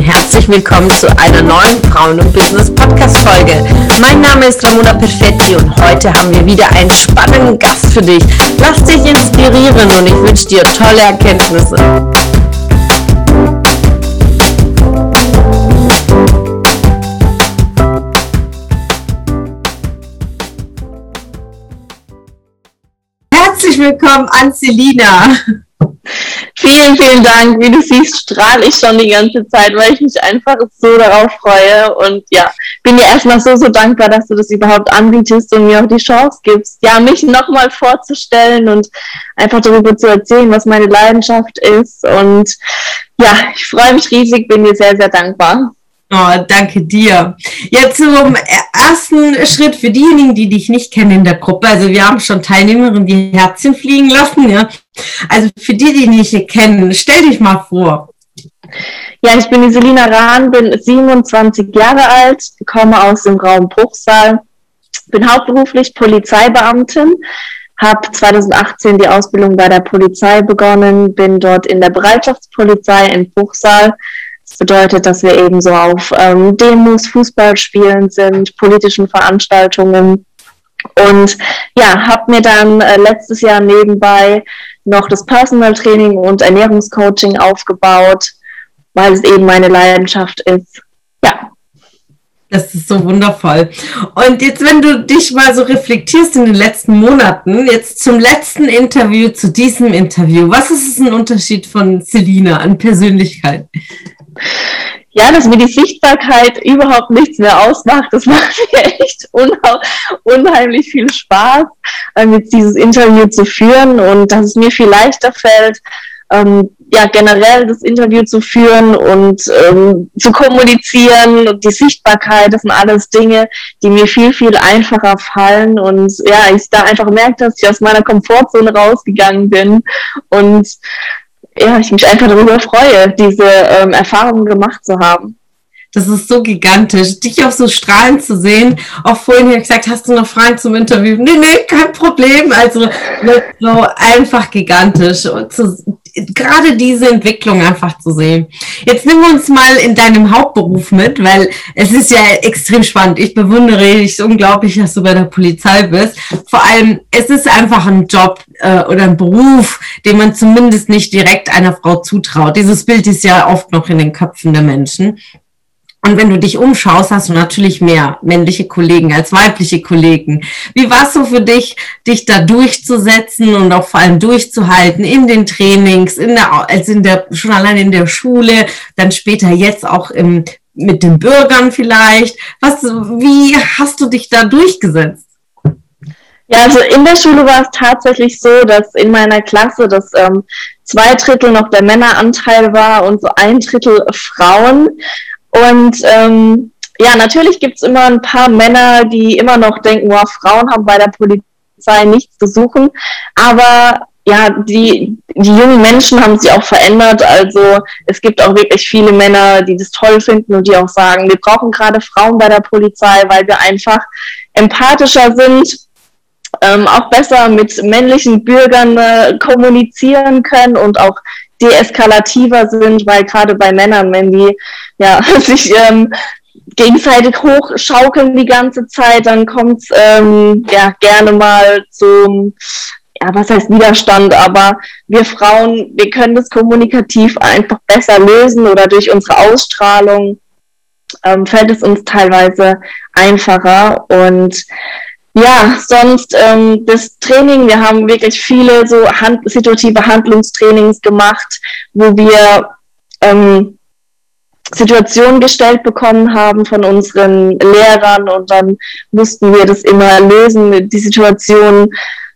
und herzlich willkommen zu einer neuen Frauen und Business Podcast Folge. Mein Name ist Ramona Perfetti und heute haben wir wieder einen spannenden Gast für dich. Lass dich inspirieren und ich wünsche dir tolle Erkenntnisse. Herzlich willkommen an Selina. Vielen, vielen Dank. Wie du siehst, strahle ich schon die ganze Zeit, weil ich mich einfach so darauf freue. Und ja, bin dir erstmal so, so dankbar, dass du das überhaupt anbietest und mir auch die Chance gibst, ja, mich nochmal vorzustellen und einfach darüber zu erzählen, was meine Leidenschaft ist. Und ja, ich freue mich riesig, bin dir sehr, sehr dankbar. Oh, danke dir. Jetzt zum ersten Schritt für diejenigen, die dich nicht kennen in der Gruppe. Also wir haben schon Teilnehmerinnen, die Herzchen fliegen lassen. Ja. Also für die, die dich kennen, stell dich mal vor. Ja, ich bin die Selina Rahn, bin 27 Jahre alt, komme aus dem Raum Bruchsal, bin hauptberuflich Polizeibeamtin, habe 2018 die Ausbildung bei der Polizei begonnen, bin dort in der Bereitschaftspolizei in Bruchsal bedeutet, dass wir eben so auf ähm, Demos, Fußballspielen sind, politischen Veranstaltungen. Und ja, habe mir dann äh, letztes Jahr nebenbei noch das Personal Training und Ernährungscoaching aufgebaut, weil es eben meine Leidenschaft ist. Ja. Das ist so wundervoll. Und jetzt, wenn du dich mal so reflektierst in den letzten Monaten, jetzt zum letzten Interview, zu diesem Interview, was ist ein Unterschied von Selina an Persönlichkeit? Ja, dass mir die Sichtbarkeit überhaupt nichts mehr ausmacht. Das macht mir echt unheimlich viel Spaß, ähm, jetzt dieses Interview zu führen und dass es mir viel leichter fällt, ähm, ja, generell das Interview zu führen und ähm, zu kommunizieren und die Sichtbarkeit, das sind alles Dinge, die mir viel, viel einfacher fallen und ja, ich da einfach merke, dass ich aus meiner Komfortzone rausgegangen bin und ja, ich mich einfach darüber freue, diese ähm, Erfahrungen gemacht zu haben. Das ist so gigantisch, dich auch so strahlend zu sehen. Auch vorhin habe gesagt, hast du noch Fragen zum Interview? Nee, nee, kein Problem. Also so einfach gigantisch. Und zu, gerade diese Entwicklung einfach zu sehen. Jetzt nehmen wir uns mal in deinem Hauptberuf mit, weil es ist ja extrem spannend. Ich bewundere dich unglaublich, dass du bei der Polizei bist. Vor allem, es ist einfach ein Job äh, oder ein Beruf, den man zumindest nicht direkt einer Frau zutraut. Dieses Bild ist ja oft noch in den Köpfen der Menschen. Und wenn du dich umschaust, hast du natürlich mehr männliche Kollegen als weibliche Kollegen. Wie war es so für dich, dich da durchzusetzen und auch vor allem durchzuhalten in den Trainings, in der, also in der, schon allein in der Schule, dann später jetzt auch im, mit den Bürgern vielleicht? Was, wie hast du dich da durchgesetzt? Ja, also in der Schule war es tatsächlich so, dass in meiner Klasse das ähm, zwei Drittel noch der Männeranteil war und so ein Drittel Frauen. Und ähm, ja, natürlich gibt's immer ein paar Männer, die immer noch denken, wow, Frauen haben bei der Polizei nichts zu suchen. Aber ja, die, die jungen Menschen haben sich auch verändert. Also es gibt auch wirklich viele Männer, die das toll finden und die auch sagen, wir brauchen gerade Frauen bei der Polizei, weil wir einfach empathischer sind, ähm, auch besser mit männlichen Bürgern äh, kommunizieren können und auch deeskalativer sind, weil gerade bei Männern, wenn die ja, sich ähm, gegenseitig hochschaukeln die ganze Zeit, dann kommt es ähm, ja gerne mal zum ja, was heißt Widerstand, aber wir Frauen, wir können das kommunikativ einfach besser lösen oder durch unsere Ausstrahlung ähm, fällt es uns teilweise einfacher und ja, sonst ähm, das Training, wir haben wirklich viele so hand situative Handlungstrainings gemacht, wo wir ähm, Situationen gestellt bekommen haben von unseren Lehrern und dann mussten wir das immer lösen, die Situation.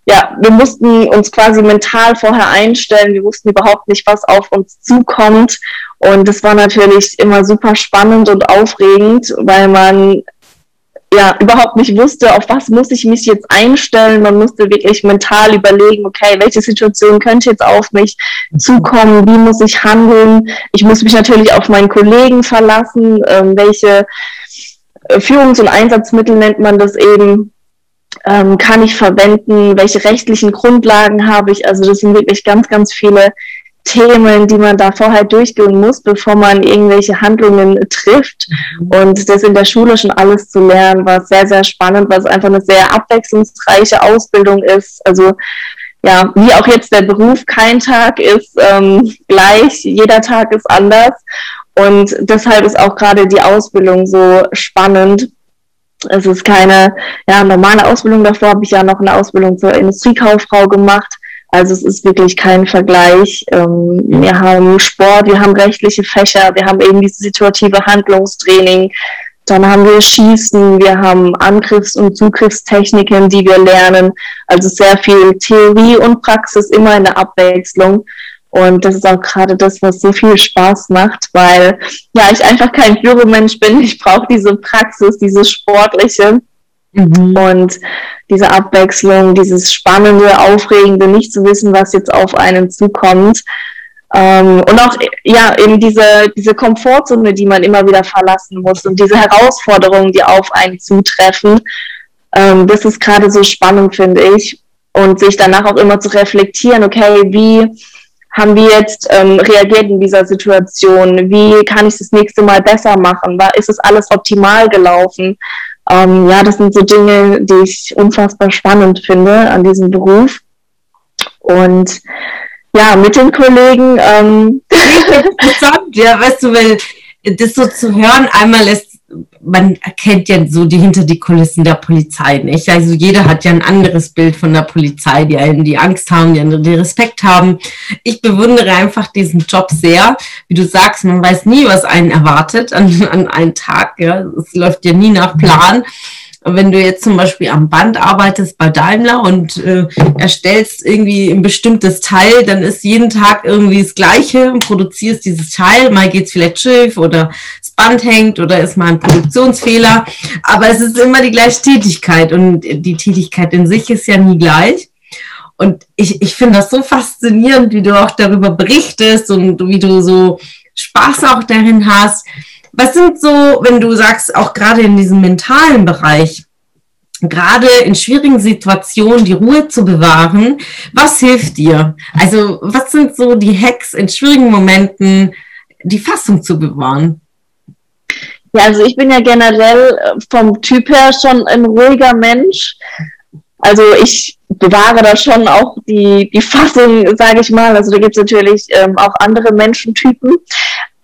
Ja, wir mussten uns quasi mental vorher einstellen. Wir wussten überhaupt nicht, was auf uns zukommt. Und das war natürlich immer super spannend und aufregend, weil man ja überhaupt nicht wusste, auf was muss ich mich jetzt einstellen. Man musste wirklich mental überlegen, okay, welche Situation könnte jetzt auf mich zukommen, wie muss ich handeln. Ich muss mich natürlich auf meinen Kollegen verlassen, ähm, welche äh, Führungs- und Einsatzmittel nennt man das eben, ähm, kann ich verwenden, welche rechtlichen Grundlagen habe ich. Also das sind wirklich ganz, ganz viele Themen, die man da vorher durchgehen muss, bevor man irgendwelche Handlungen trifft. Mhm. Und das in der Schule schon alles zu lernen, war sehr, sehr spannend, weil es einfach eine sehr abwechslungsreiche Ausbildung ist. Also ja, wie auch jetzt der Beruf, kein Tag ist ähm, gleich, jeder Tag ist anders. Und deshalb ist auch gerade die Ausbildung so spannend. Es ist keine ja, normale Ausbildung. Davor habe ich ja noch eine Ausbildung zur Industriekauffrau gemacht. Also es ist wirklich kein Vergleich. Ähm, wir haben Sport, wir haben rechtliche Fächer, wir haben eben dieses situative Handlungstraining. Dann haben wir Schießen, wir haben Angriffs- und Zugriffstechniken, die wir lernen. Also sehr viel Theorie und Praxis, immer in der Abwechslung. Und das ist auch gerade das, was so viel Spaß macht, weil ja ich einfach kein Büromensch bin. Ich brauche diese Praxis, diese sportliche. Mhm. Und diese Abwechslung, dieses spannende, aufregende, nicht zu wissen, was jetzt auf einen zukommt. Ähm, und auch, ja, eben diese, diese Komfortzone, die man immer wieder verlassen muss und diese Herausforderungen, die auf einen zutreffen. Ähm, das ist gerade so spannend, finde ich. Und sich danach auch immer zu reflektieren, okay, wie haben wir jetzt ähm, reagiert in dieser Situation? Wie kann ich das nächste Mal besser machen? War, ist es alles optimal gelaufen? Ähm, ja, das sind so Dinge, die ich unfassbar spannend finde an diesem Beruf. Und ja, mit den Kollegen. Ähm ja, weißt du, weil das so zu hören, einmal ist man erkennt ja so die hinter die Kulissen der Polizei nicht. Also jeder hat ja ein anderes Bild von der Polizei, die einen die Angst haben, die anderen die Respekt haben. Ich bewundere einfach diesen Job sehr. Wie du sagst, man weiß nie, was einen erwartet an, an einem Tag. Ja. Es läuft ja nie nach Plan wenn du jetzt zum Beispiel am Band arbeitest bei Daimler und äh, erstellst irgendwie ein bestimmtes Teil, dann ist jeden Tag irgendwie das Gleiche und produzierst dieses Teil. Mal geht's vielleicht schief oder Band hängt oder ist mal ein Produktionsfehler. Aber es ist immer die gleiche Tätigkeit und die Tätigkeit in sich ist ja nie gleich. Und ich, ich finde das so faszinierend, wie du auch darüber berichtest und wie du so Spaß auch darin hast. Was sind so, wenn du sagst, auch gerade in diesem mentalen Bereich, gerade in schwierigen Situationen die Ruhe zu bewahren, was hilft dir? Also was sind so die Hacks in schwierigen Momenten, die Fassung zu bewahren? Ja, also ich bin ja generell äh, vom Typ her schon ein ruhiger Mensch. Also ich bewahre da schon auch die, die Fassung, sage ich mal. Also da gibt es natürlich ähm, auch andere Menschentypen.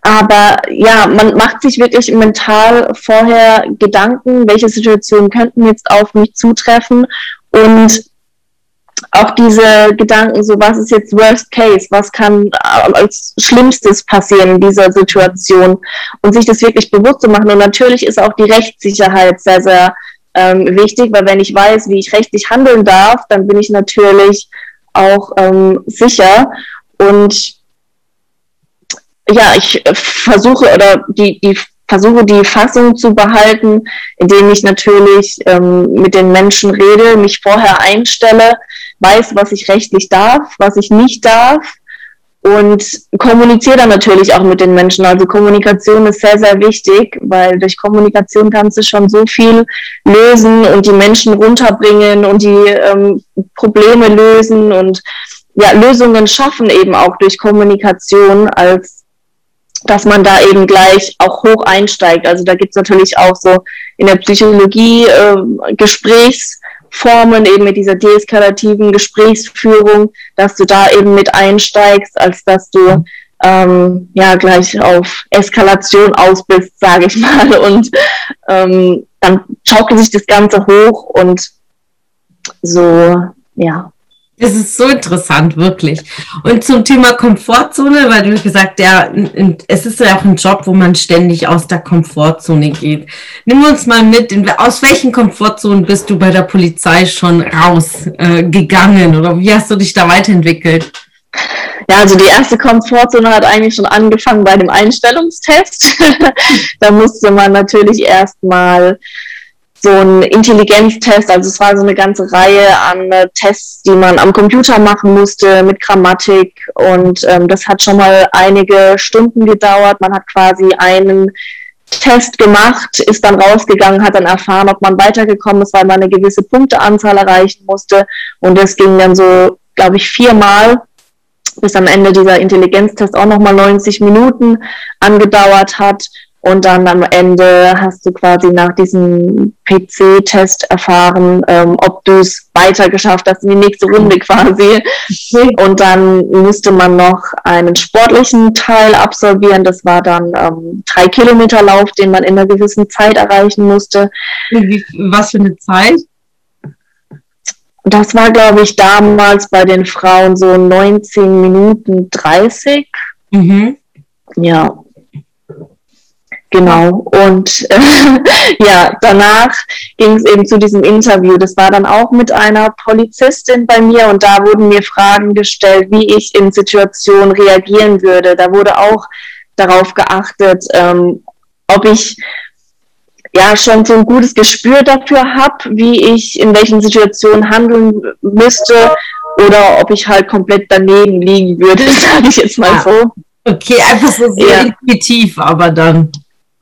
Aber ja, man macht sich wirklich mental vorher Gedanken, welche Situationen könnten jetzt auf mich zutreffen und auch diese Gedanken, so was ist jetzt Worst Case, was kann äh, als Schlimmstes passieren in dieser Situation? Und sich das wirklich bewusst zu machen. Und natürlich ist auch die Rechtssicherheit sehr, sehr ähm, wichtig, weil wenn ich weiß, wie ich rechtlich handeln darf, dann bin ich natürlich auch ähm, sicher. Und ja, ich versuche oder die, die versuche die Fassung zu behalten, indem ich natürlich ähm, mit den Menschen rede, mich vorher einstelle, weiß, was ich rechtlich darf, was ich nicht darf und kommuniziere dann natürlich auch mit den Menschen. Also Kommunikation ist sehr, sehr wichtig, weil durch Kommunikation kannst du schon so viel lösen und die Menschen runterbringen und die ähm, Probleme lösen und ja, Lösungen schaffen eben auch durch Kommunikation als dass man da eben gleich auch hoch einsteigt. Also da gibt's natürlich auch so in der Psychologie äh, Gesprächsformen, eben mit dieser deeskalativen Gesprächsführung, dass du da eben mit einsteigst, als dass du ähm, ja gleich auf Eskalation aus bist, sage ich mal. Und ähm, dann schaukelt sich das Ganze hoch und so, ja, das ist so interessant, wirklich. Und zum Thema Komfortzone, weil du gesagt, ja, es ist ja auch ein Job, wo man ständig aus der Komfortzone geht. Nimm uns mal mit, aus welchen Komfortzonen bist du bei der Polizei schon rausgegangen äh, oder wie hast du dich da weiterentwickelt? Ja, also die erste Komfortzone hat eigentlich schon angefangen bei dem Einstellungstest. da musste man natürlich erstmal so ein Intelligenztest, also es war so eine ganze Reihe an äh, Tests, die man am Computer machen musste mit Grammatik und ähm, das hat schon mal einige Stunden gedauert. Man hat quasi einen Test gemacht, ist dann rausgegangen, hat dann erfahren, ob man weitergekommen ist, weil man eine gewisse Punkteanzahl erreichen musste und das ging dann so, glaube ich, viermal bis am Ende dieser Intelligenztest auch nochmal 90 Minuten angedauert hat. Und dann am Ende hast du quasi nach diesem PC-Test erfahren, ähm, ob du es weiter geschafft hast in die nächste Runde quasi. Und dann musste man noch einen sportlichen Teil absolvieren. Das war dann ähm, drei Kilometer Lauf, den man in einer gewissen Zeit erreichen musste. Was für eine Zeit? Das war, glaube ich, damals bei den Frauen so 19 Minuten 30. Mhm. Ja, Genau. Und äh, ja, danach ging es eben zu diesem Interview. Das war dann auch mit einer Polizistin bei mir und da wurden mir Fragen gestellt, wie ich in Situationen reagieren würde. Da wurde auch darauf geachtet, ähm, ob ich ja schon so ein gutes Gespür dafür habe, wie ich in welchen Situationen handeln müsste oder ob ich halt komplett daneben liegen würde, sage ich jetzt mal so. Okay, einfach so sehr ja. intuitiv, aber dann.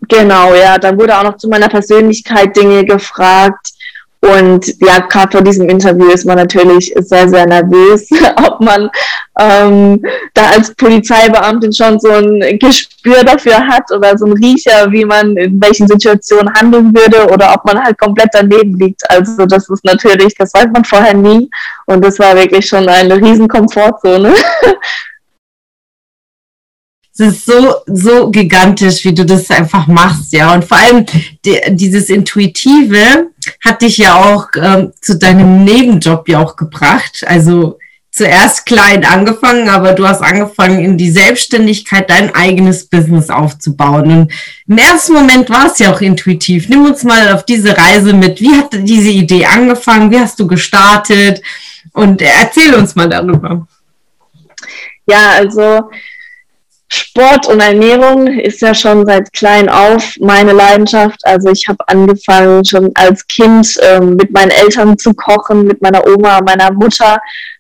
Genau, ja. Dann wurde auch noch zu meiner Persönlichkeit Dinge gefragt. Und ja, gerade vor diesem Interview ist man natürlich sehr, sehr nervös, ob man ähm, da als Polizeibeamtin schon so ein Gespür dafür hat oder so ein Riecher, wie man in welchen Situationen handeln würde oder ob man halt komplett daneben liegt. Also das ist natürlich, das weiß man vorher nie. Und das war wirklich schon eine riesen Komfortzone. es ist so, so gigantisch, wie du das einfach machst, ja. Und vor allem die, dieses Intuitive hat dich ja auch ähm, zu deinem Nebenjob ja auch gebracht. Also zuerst klein angefangen, aber du hast angefangen, in die Selbstständigkeit dein eigenes Business aufzubauen. Und im ersten Moment war es ja auch intuitiv. Nimm uns mal auf diese Reise mit. Wie hat diese Idee angefangen? Wie hast du gestartet? Und erzähl uns mal darüber. Ja, also Sport und Ernährung ist ja schon seit klein auf meine Leidenschaft. Also ich habe angefangen schon als Kind ähm, mit meinen Eltern zu kochen, mit meiner Oma, meiner Mutter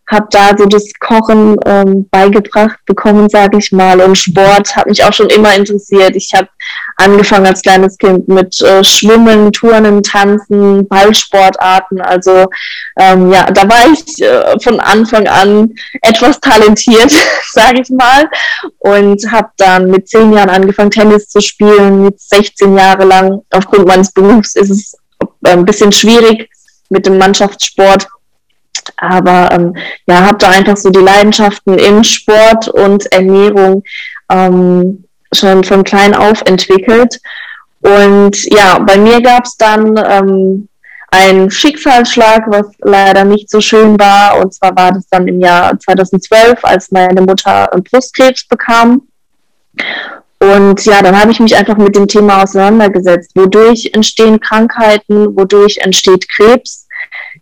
habe da so das Kochen ähm, beigebracht bekommen, sage ich mal. Und Sport hat mich auch schon immer interessiert. Ich habe angefangen als kleines Kind mit äh, Schwimmen, Turnen, Tanzen, Ballsportarten. Also ähm, ja, da war ich äh, von Anfang an etwas talentiert, sage ich mal. Und habe dann mit zehn Jahren angefangen, Tennis zu spielen. Mit 16 Jahre lang. Aufgrund meines Berufs ist es ein bisschen schwierig mit dem Mannschaftssport aber ähm, ja, habe da einfach so die Leidenschaften im Sport und Ernährung ähm, schon von klein auf entwickelt. Und ja, bei mir gab es dann ähm, einen Schicksalsschlag, was leider nicht so schön war. Und zwar war das dann im Jahr 2012, als meine Mutter Brustkrebs bekam. Und ja, dann habe ich mich einfach mit dem Thema auseinandergesetzt. Wodurch entstehen Krankheiten? Wodurch entsteht Krebs?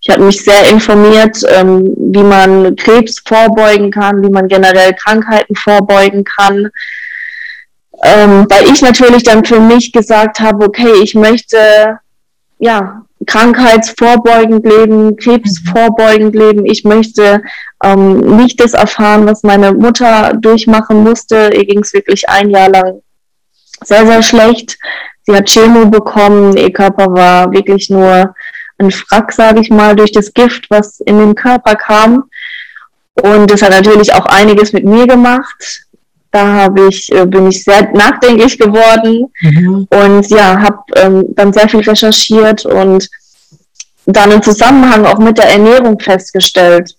Ich habe mich sehr informiert, ähm, wie man Krebs vorbeugen kann, wie man generell Krankheiten vorbeugen kann. Ähm, weil ich natürlich dann für mich gesagt habe, okay, ich möchte ja krankheitsvorbeugend leben, krebsvorbeugend leben. Ich möchte ähm, nicht das erfahren, was meine Mutter durchmachen musste. Ihr ging es wirklich ein Jahr lang sehr, sehr schlecht. Sie hat Chemo bekommen, ihr Körper war wirklich nur ein Frack, sage ich mal, durch das Gift, was in den Körper kam. Und das hat natürlich auch einiges mit mir gemacht. Da habe ich, äh, bin ich sehr nachdenklich geworden mhm. und ja, habe ähm, dann sehr viel recherchiert und dann im Zusammenhang auch mit der Ernährung festgestellt,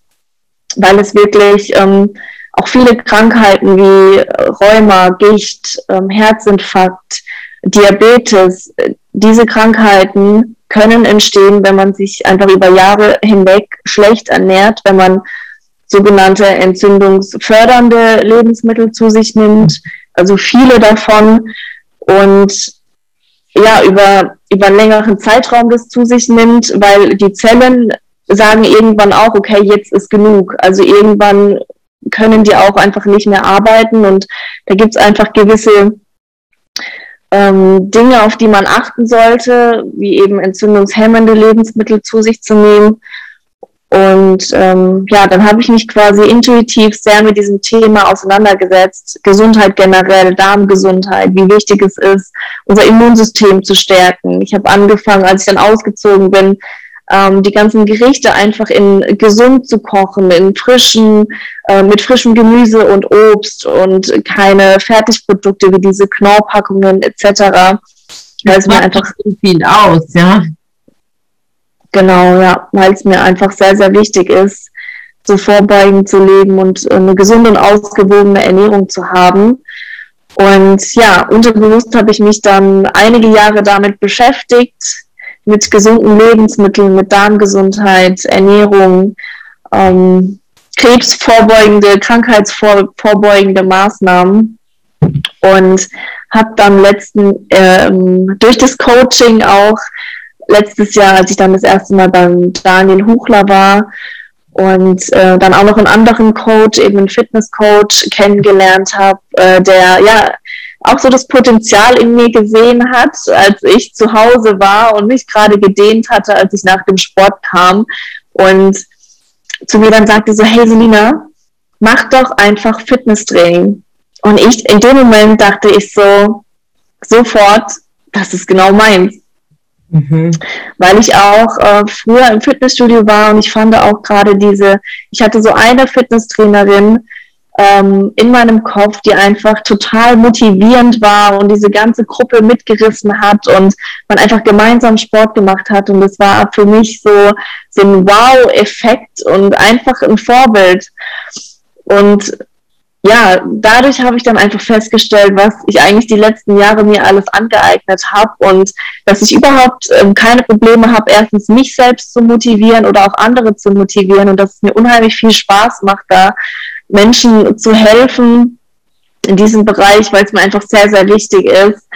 weil es wirklich ähm, auch viele Krankheiten wie Rheuma, Gicht, ähm, Herzinfarkt, Diabetes, äh, diese Krankheiten können entstehen, wenn man sich einfach über Jahre hinweg schlecht ernährt, wenn man sogenannte entzündungsfördernde Lebensmittel zu sich nimmt, also viele davon und ja, über, über einen längeren Zeitraum das zu sich nimmt, weil die Zellen sagen irgendwann auch, okay, jetzt ist genug. Also irgendwann können die auch einfach nicht mehr arbeiten und da gibt es einfach gewisse ähm, Dinge, auf die man achten sollte, wie eben entzündungshemmende Lebensmittel zu sich zu nehmen. Und ähm, ja, dann habe ich mich quasi intuitiv sehr mit diesem Thema auseinandergesetzt. Gesundheit generell, Darmgesundheit, wie wichtig es ist, unser Immunsystem zu stärken. Ich habe angefangen, als ich dann ausgezogen bin, ähm, die ganzen Gerichte einfach in gesund zu kochen, in frischen, äh, mit frischem Gemüse und Obst und keine Fertigprodukte wie diese Knorrpackungen etc. Weil es mir einfach viel aus, ja. Genau, ja, weil es mir einfach sehr, sehr wichtig ist, so vorbeugend zu leben und eine gesunde und ausgewogene Ernährung zu haben. Und ja, unterbewusst habe ich mich dann einige Jahre damit beschäftigt, mit gesunden Lebensmitteln, mit Darmgesundheit, Ernährung, ähm, krebsvorbeugende, krankheitsvorbeugende Maßnahmen. Und habe dann letzten ähm, durch das Coaching auch letztes Jahr, als ich dann das erste Mal beim Daniel Huchler war und äh, dann auch noch einen anderen Coach, eben einen Fitnesscoach kennengelernt habe, äh, der ja auch so das Potenzial in mir gesehen hat, als ich zu Hause war und mich gerade gedehnt hatte, als ich nach dem Sport kam und zu mir dann sagte so, hey Selina, mach doch einfach Fitnesstraining. Und ich, in dem Moment dachte ich so, sofort, das ist genau meins. Mhm. Weil ich auch äh, früher im Fitnessstudio war und ich fand auch gerade diese, ich hatte so eine Fitnesstrainerin ähm, in meinem Kopf, die einfach total motivierend war und diese ganze Gruppe mitgerissen hat und man einfach gemeinsam Sport gemacht hat und das war für mich so, so ein Wow-Effekt und einfach ein Vorbild. Und ja, dadurch habe ich dann einfach festgestellt, was ich eigentlich die letzten Jahre mir alles angeeignet habe und dass ich überhaupt ähm, keine Probleme habe, erstens mich selbst zu motivieren oder auch andere zu motivieren und dass es mir unheimlich viel Spaß macht, da Menschen zu helfen in diesem Bereich, weil es mir einfach sehr, sehr wichtig ist,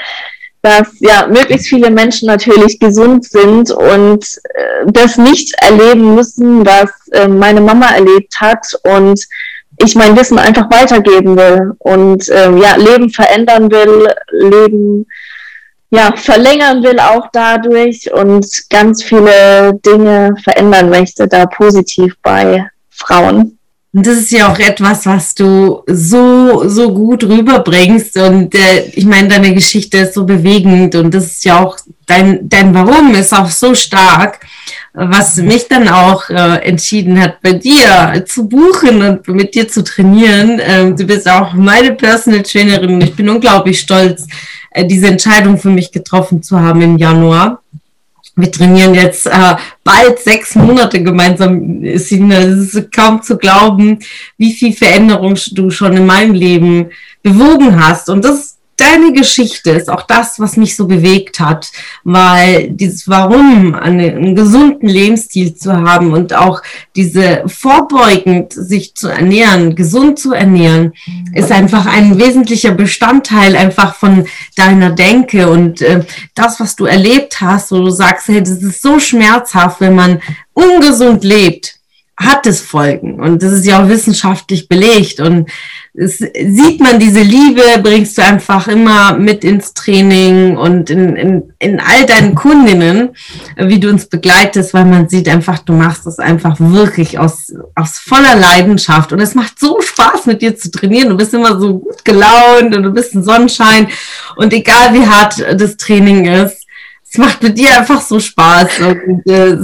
dass ja möglichst viele Menschen natürlich gesund sind und äh, das nicht erleben müssen, was äh, meine Mama erlebt hat und ich mein Wissen einfach weitergeben will und ähm, ja, Leben verändern will, Leben ja, verlängern will auch dadurch und ganz viele Dinge verändern möchte, da positiv bei Frauen. Und das ist ja auch etwas, was du so, so gut rüberbringst. Und äh, ich meine, deine Geschichte ist so bewegend und das ist ja auch dein, dein Warum ist auch so stark was mich dann auch äh, entschieden hat, bei dir zu buchen und mit dir zu trainieren. Ähm, du bist auch meine Personal Trainerin ich bin unglaublich stolz, äh, diese Entscheidung für mich getroffen zu haben im Januar. Wir trainieren jetzt äh, bald sechs Monate gemeinsam. Es ist kaum zu glauben, wie viel Veränderung du schon in meinem Leben bewogen hast. Und das deine Geschichte ist auch das, was mich so bewegt hat, weil dieses Warum, einen, gesunden Lebensstil zu haben und auch diese vorbeugend sich zu ernähren, gesund zu ernähren, ist einfach ein wesentlicher Bestandteil einfach von deiner Denke und äh, das, was du erlebt hast, wo du sagst, hey, das ist so schmerzhaft, wenn man ungesund lebt hat es Folgen. Und das ist ja auch wissenschaftlich belegt. Und es sieht man, diese Liebe bringst du einfach immer mit ins Training und in, in, in all deinen Kundinnen, wie du uns begleitest, weil man sieht einfach, du machst das einfach wirklich aus, aus voller Leidenschaft. Und es macht so Spaß, mit dir zu trainieren. Du bist immer so gut gelaunt und du bist ein Sonnenschein. Und egal wie hart das Training ist, es macht mit dir einfach so Spaß. Und äh,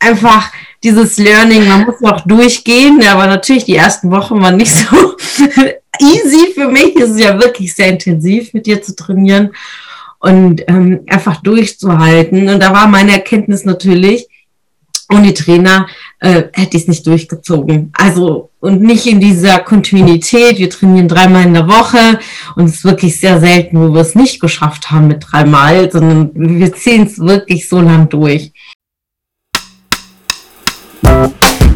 einfach, dieses Learning, man muss auch durchgehen, aber natürlich die ersten Wochen waren nicht so easy für mich. Es ist ja wirklich sehr intensiv, mit dir zu trainieren und ähm, einfach durchzuhalten. Und da war meine Erkenntnis natürlich, ohne Trainer äh, hätte ich es nicht durchgezogen. Also und nicht in dieser Kontinuität. Wir trainieren dreimal in der Woche und es ist wirklich sehr selten, wo wir es nicht geschafft haben mit dreimal, sondern wir ziehen es wirklich so lang durch.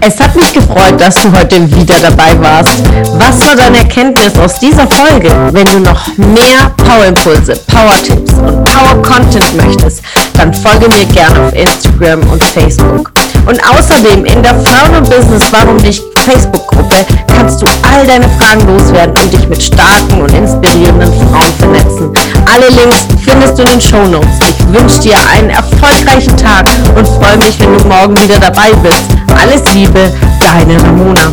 Es hat mich gefreut, dass du heute wieder dabei warst. Was war deine Erkenntnis aus dieser Folge? Wenn du noch mehr Power-Impulse, Power-Tipps und Power-Content möchtest, dann folge mir gerne auf Instagram und Facebook. Und außerdem in der Frauen und Business Warum dich Facebook-Gruppe kannst du all deine Fragen loswerden und dich mit starken und inspirierenden Frauen vernetzen. Alle Links findest du in den Show Notes. Ich wünsche dir einen erfolgreichen Tag und freue mich, wenn du morgen wieder dabei bist. Alles Liebe, deine Ramona.